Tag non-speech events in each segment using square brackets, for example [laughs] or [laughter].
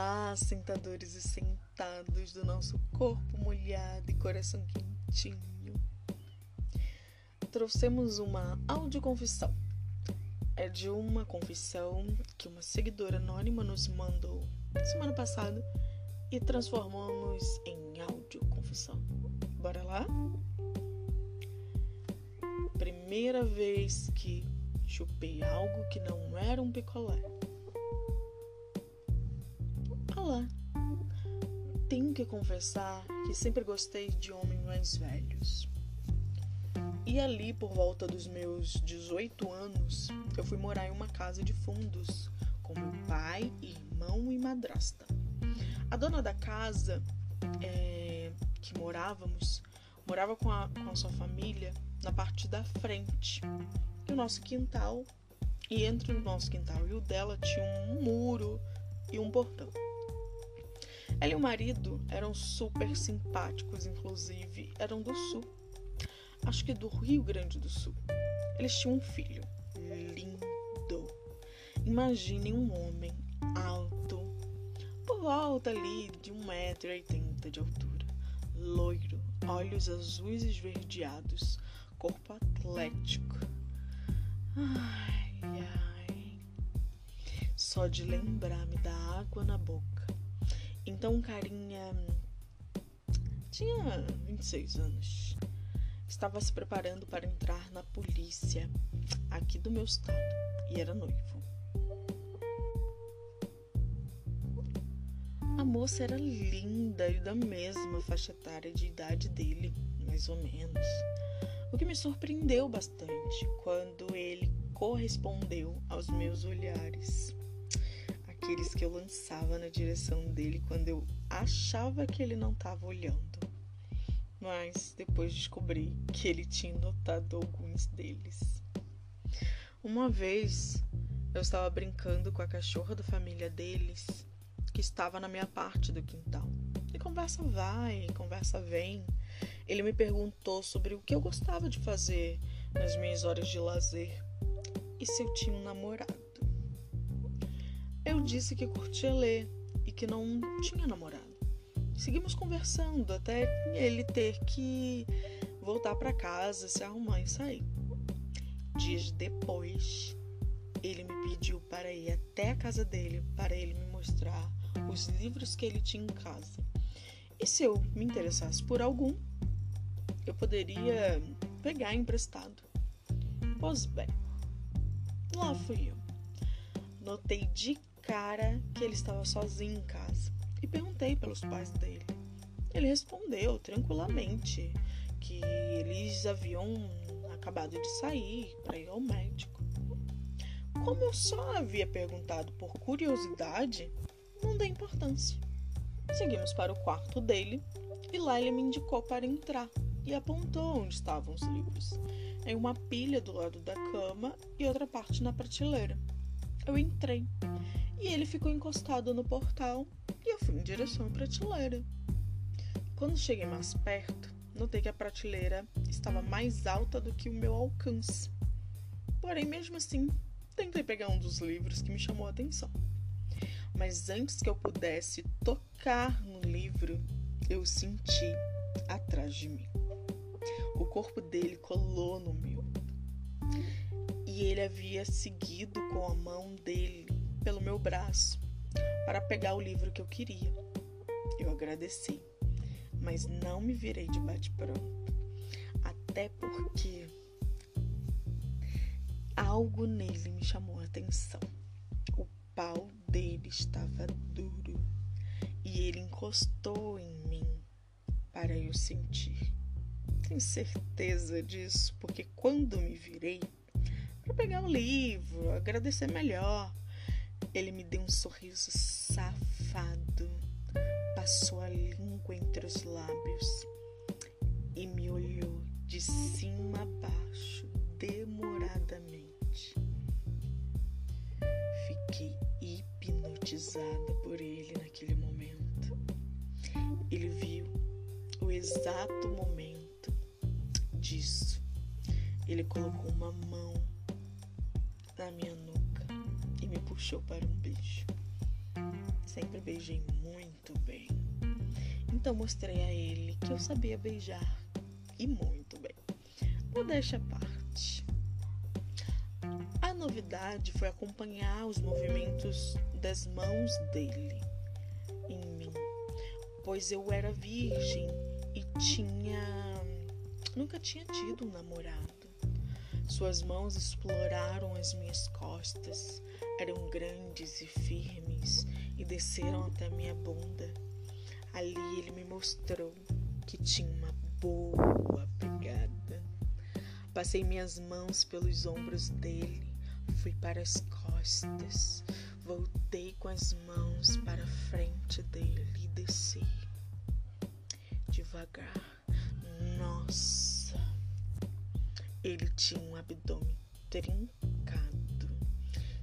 Olá, sentadores e sentados do nosso corpo molhado e coração quentinho. Trouxemos uma audioconfissão. É de uma confissão que uma seguidora anônima nos mandou semana passada e transformamos em audioconfissão. Bora lá? Primeira vez que chupei algo que não era um picolé. Olá. Tenho que confessar que sempre gostei de homens mais velhos. E ali, por volta dos meus 18 anos, eu fui morar em uma casa de fundos com meu pai, irmão e madrasta. A dona da casa é, que morávamos morava com a, com a sua família na parte da frente. E o nosso quintal, e entre o nosso quintal e o dela tinha um muro e um portão. Ela e o marido eram super simpáticos, inclusive eram do sul. Acho que do Rio Grande do Sul. Eles tinham um filho lindo. Imaginem um homem alto, por volta ali de 1,80m de altura, loiro, olhos azuis esverdeados, corpo atlético. Ai, ai. Só de lembrar me dá água na boca. Então, carinha tinha 26 anos. Estava se preparando para entrar na polícia aqui do meu estado e era noivo. A moça era linda e da mesma faixa etária de idade dele, mais ou menos. O que me surpreendeu bastante quando ele correspondeu aos meus olhares aqueles que eu lançava na direção dele quando eu achava que ele não estava olhando. Mas depois descobri que ele tinha notado alguns deles. Uma vez eu estava brincando com a cachorra da família deles, que estava na minha parte do quintal. E conversa vai, conversa vem. Ele me perguntou sobre o que eu gostava de fazer nas minhas horas de lazer e se eu tinha um namorado. Eu disse que curtia ler e que não tinha namorado. Seguimos conversando até ele ter que voltar para casa, se arrumar e sair. Dias depois, ele me pediu para ir até a casa dele para ele me mostrar os livros que ele tinha em casa. E se eu me interessasse por algum, eu poderia pegar emprestado. Pois bem, lá fui eu. Notei de cara que ele estava sozinho em casa e perguntei pelos pais dele. Ele respondeu tranquilamente que eles haviam acabado de sair para ir ao médico. Como eu só havia perguntado por curiosidade, não dei importância. Seguimos para o quarto dele e lá ele me indicou para entrar e apontou onde estavam os livros, em uma pilha do lado da cama e outra parte na prateleira. Eu entrei e ele ficou encostado no portal e eu fui em direção à prateleira. Quando cheguei mais perto, notei que a prateleira estava mais alta do que o meu alcance. Porém, mesmo assim, tentei pegar um dos livros que me chamou a atenção. Mas antes que eu pudesse tocar no livro, eu senti atrás de mim. O corpo dele colou no meu. E ele havia seguido com a mão dele pelo meu braço para pegar o livro que eu queria. Eu agradeci, mas não me virei de bate-pronto, até porque algo nele me chamou a atenção. O pau dele estava duro e ele encostou em mim para eu sentir. Tenho certeza disso, porque quando me virei para pegar o livro, agradecer melhor, ele me deu um sorriso safado, passou a língua entre os lábios e me olhou de cima a baixo demoradamente. Fiquei hipnotizada por ele naquele momento. Ele viu o exato momento disso. Ele colocou uma puxou para um beijo. Sempre beijei muito bem. Então mostrei a ele que eu sabia beijar e muito bem. Modéstia à parte. A novidade foi acompanhar os movimentos das mãos dele em mim, pois eu era virgem e tinha nunca tinha tido um namorado. Suas mãos exploraram as minhas costas, eram grandes e firmes e desceram até minha bunda. Ali ele me mostrou que tinha uma boa pegada. Passei minhas mãos pelos ombros dele, fui para as costas, voltei com as mãos para a frente dele e desci devagar. Nossa! Ele tinha um abdômen trincado.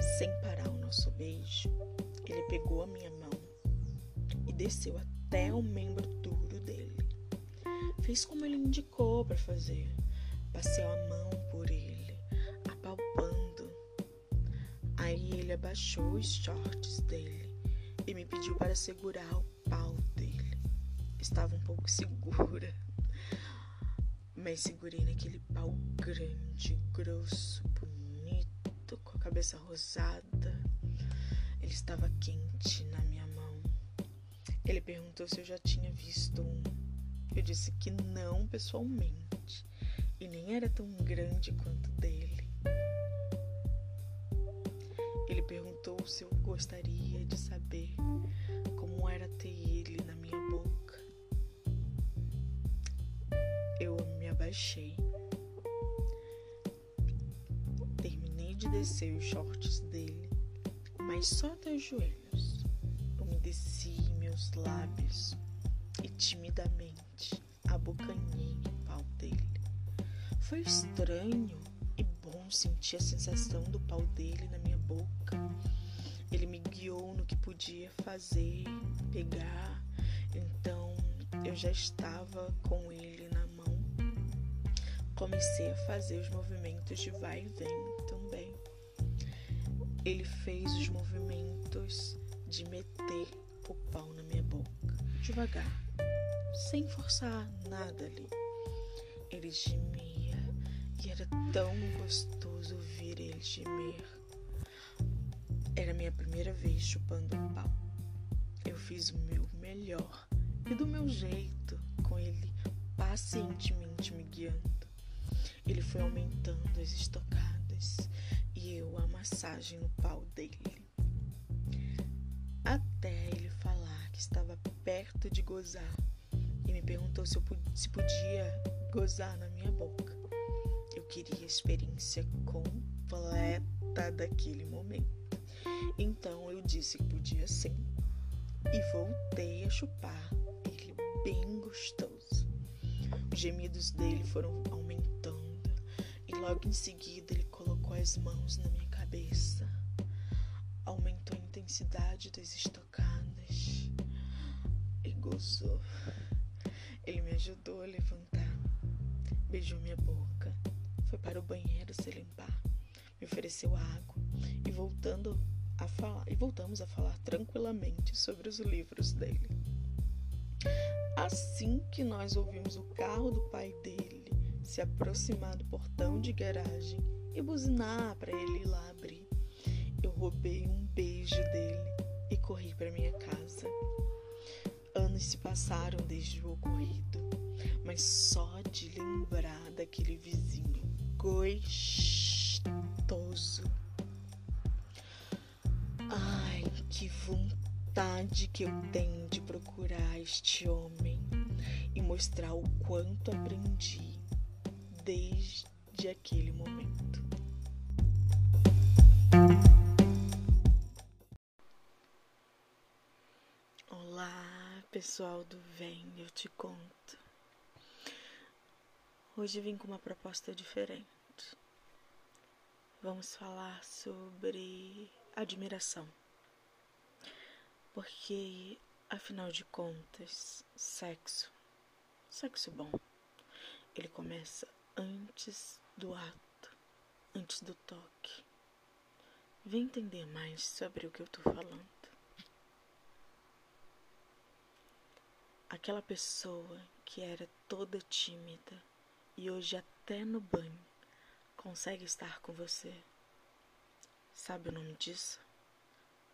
Sem parar o nosso beijo, ele pegou a minha mão e desceu até o membro duro dele. Fez como ele indicou para fazer. Passei a mão por ele, apalpando. Aí ele abaixou os shorts dele e me pediu para segurar o pau dele. Estava um pouco segura mas segurei naquele pau grande, grosso, cabeça rosada. Ele estava quente na minha mão. Ele perguntou se eu já tinha visto um. Eu disse que não pessoalmente, e nem era tão grande quanto dele. Ele perguntou se eu gostaria de saber como era ter ele na minha boca. baixei. Terminei de descer os shorts dele, mas só até os joelhos. Umedeci meus lábios e timidamente abocanhei o pau dele. Foi estranho e bom sentir a sensação do pau dele na minha boca. Ele me guiou no que podia fazer, pegar, então eu já estava com ele comecei a fazer os movimentos de vai e vem também. Ele fez os movimentos de meter o pau na minha boca, devagar, sem forçar nada ali. Ele gemia e era tão gostoso ouvir ele gemer. Era minha primeira vez chupando um pau. Eu fiz o meu melhor e do meu jeito, com ele pacientemente me guiando. Ele foi aumentando as estocadas e eu a massagem no pau dele. Até ele falar que estava perto de gozar e me perguntou se, eu, se podia gozar na minha boca. Eu queria a experiência completa daquele momento. Então eu disse que podia sim e voltei a chupar ele bem gostoso. Os gemidos dele foram Logo em seguida, ele colocou as mãos na minha cabeça, aumentou a intensidade das estocadas. E gozou. Ele me ajudou a levantar, beijou minha boca, foi para o banheiro se limpar, me ofereceu água. E voltando a falar e voltamos a falar tranquilamente sobre os livros dele. Assim que nós ouvimos o carro do pai dele se aproximar do portão de garagem e buzinar para ele ir lá abrir. Eu roubei um beijo dele e corri para minha casa. Anos se passaram desde o ocorrido, mas só de lembrar daquele vizinho gostoso. Ai, que vontade que eu tenho de procurar este homem e mostrar o quanto aprendi desde aquele momento. Olá, pessoal do Vem, eu te conto. Hoje vim com uma proposta diferente. Vamos falar sobre admiração. Porque, afinal de contas, sexo, sexo bom, ele começa antes do ato, antes do toque. Vem entender mais sobre o que eu tô falando. Aquela pessoa que era toda tímida e hoje até no banho consegue estar com você. Sabe o nome disso?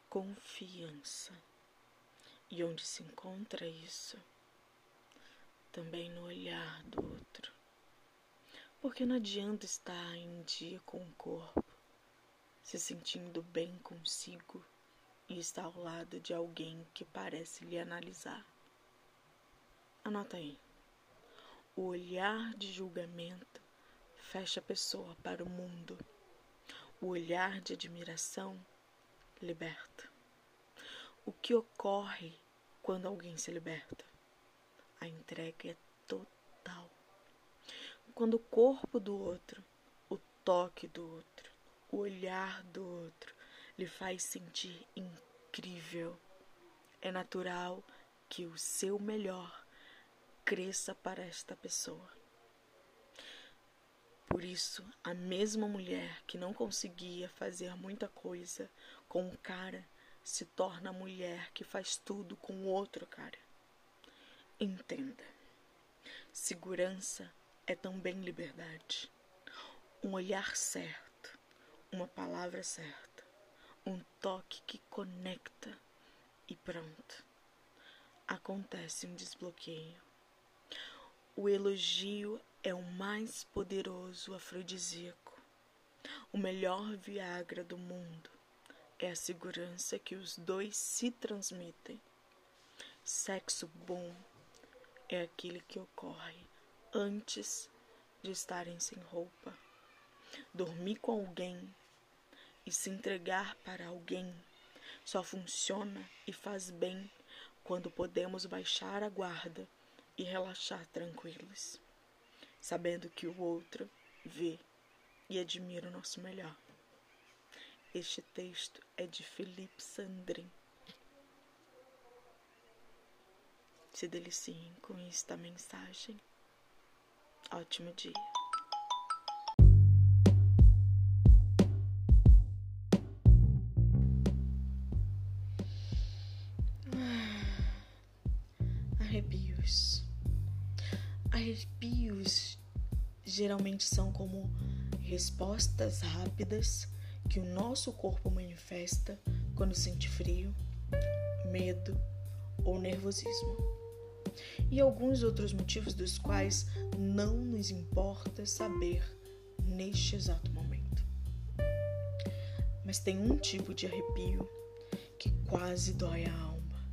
Confiança. E onde se encontra isso? Também no olhar do outro. Porque não adianta estar em dia com o corpo, se sentindo bem consigo e estar ao lado de alguém que parece lhe analisar. Anota aí. O olhar de julgamento fecha a pessoa para o mundo. O olhar de admiração liberta. O que ocorre quando alguém se liberta? A entrega é total. Quando o corpo do outro, o toque do outro, o olhar do outro lhe faz sentir incrível, é natural que o seu melhor cresça para esta pessoa. Por isso, a mesma mulher que não conseguia fazer muita coisa com um cara se torna a mulher que faz tudo com outro cara. Entenda. Segurança é também liberdade. Um olhar certo, uma palavra certa, um toque que conecta e pronto. Acontece um desbloqueio. O elogio é o mais poderoso afrodisíaco. O melhor Viagra do mundo é a segurança que os dois se transmitem. Sexo bom é aquele que ocorre antes de estarem sem roupa. Dormir com alguém e se entregar para alguém só funciona e faz bem quando podemos baixar a guarda e relaxar tranquilos, sabendo que o outro vê e admira o nosso melhor. Este texto é de Felipe Sandrin. Se deliciem com esta mensagem. Ótimo dia. Arrepios. Arrepios geralmente são como respostas rápidas que o nosso corpo manifesta quando sente frio, medo ou nervosismo. E alguns outros motivos dos quais não nos importa saber neste exato momento. Mas tem um tipo de arrepio que quase dói a alma.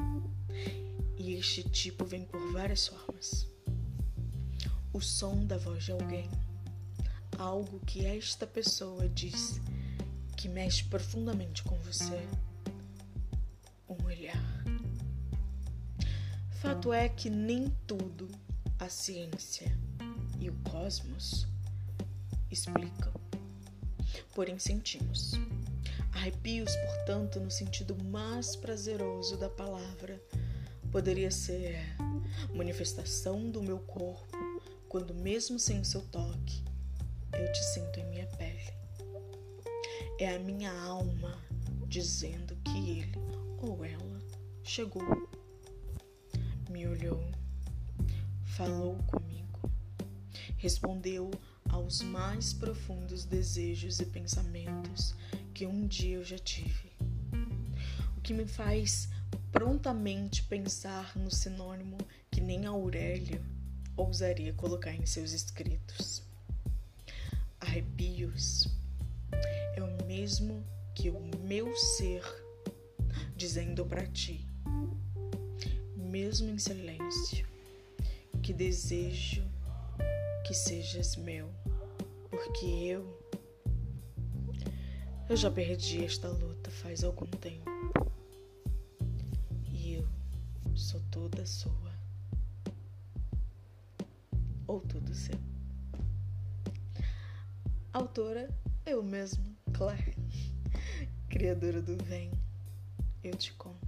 E este tipo vem por várias formas o som da voz de alguém, algo que esta pessoa diz que mexe profundamente com você, Fato é que nem tudo a ciência e o cosmos explicam, porém sentimos. Arrepios, portanto, no sentido mais prazeroso da palavra, poderia ser manifestação do meu corpo quando, mesmo sem o seu toque, eu te sinto em minha pele. É a minha alma dizendo que ele ou ela chegou, me olhou, falou comigo, respondeu aos mais profundos desejos e pensamentos que um dia eu já tive. O que me faz prontamente pensar no sinônimo que nem Aurélio ousaria colocar em seus escritos. Arrepios é o mesmo que o meu ser dizendo para ti, mesmo em silêncio, que desejo que sejas meu, porque eu eu já perdi esta luta faz algum tempo. E eu sou toda sua ou tudo seu. Autora, eu mesma, Claire. [laughs] Criadora do Vem, eu te conto.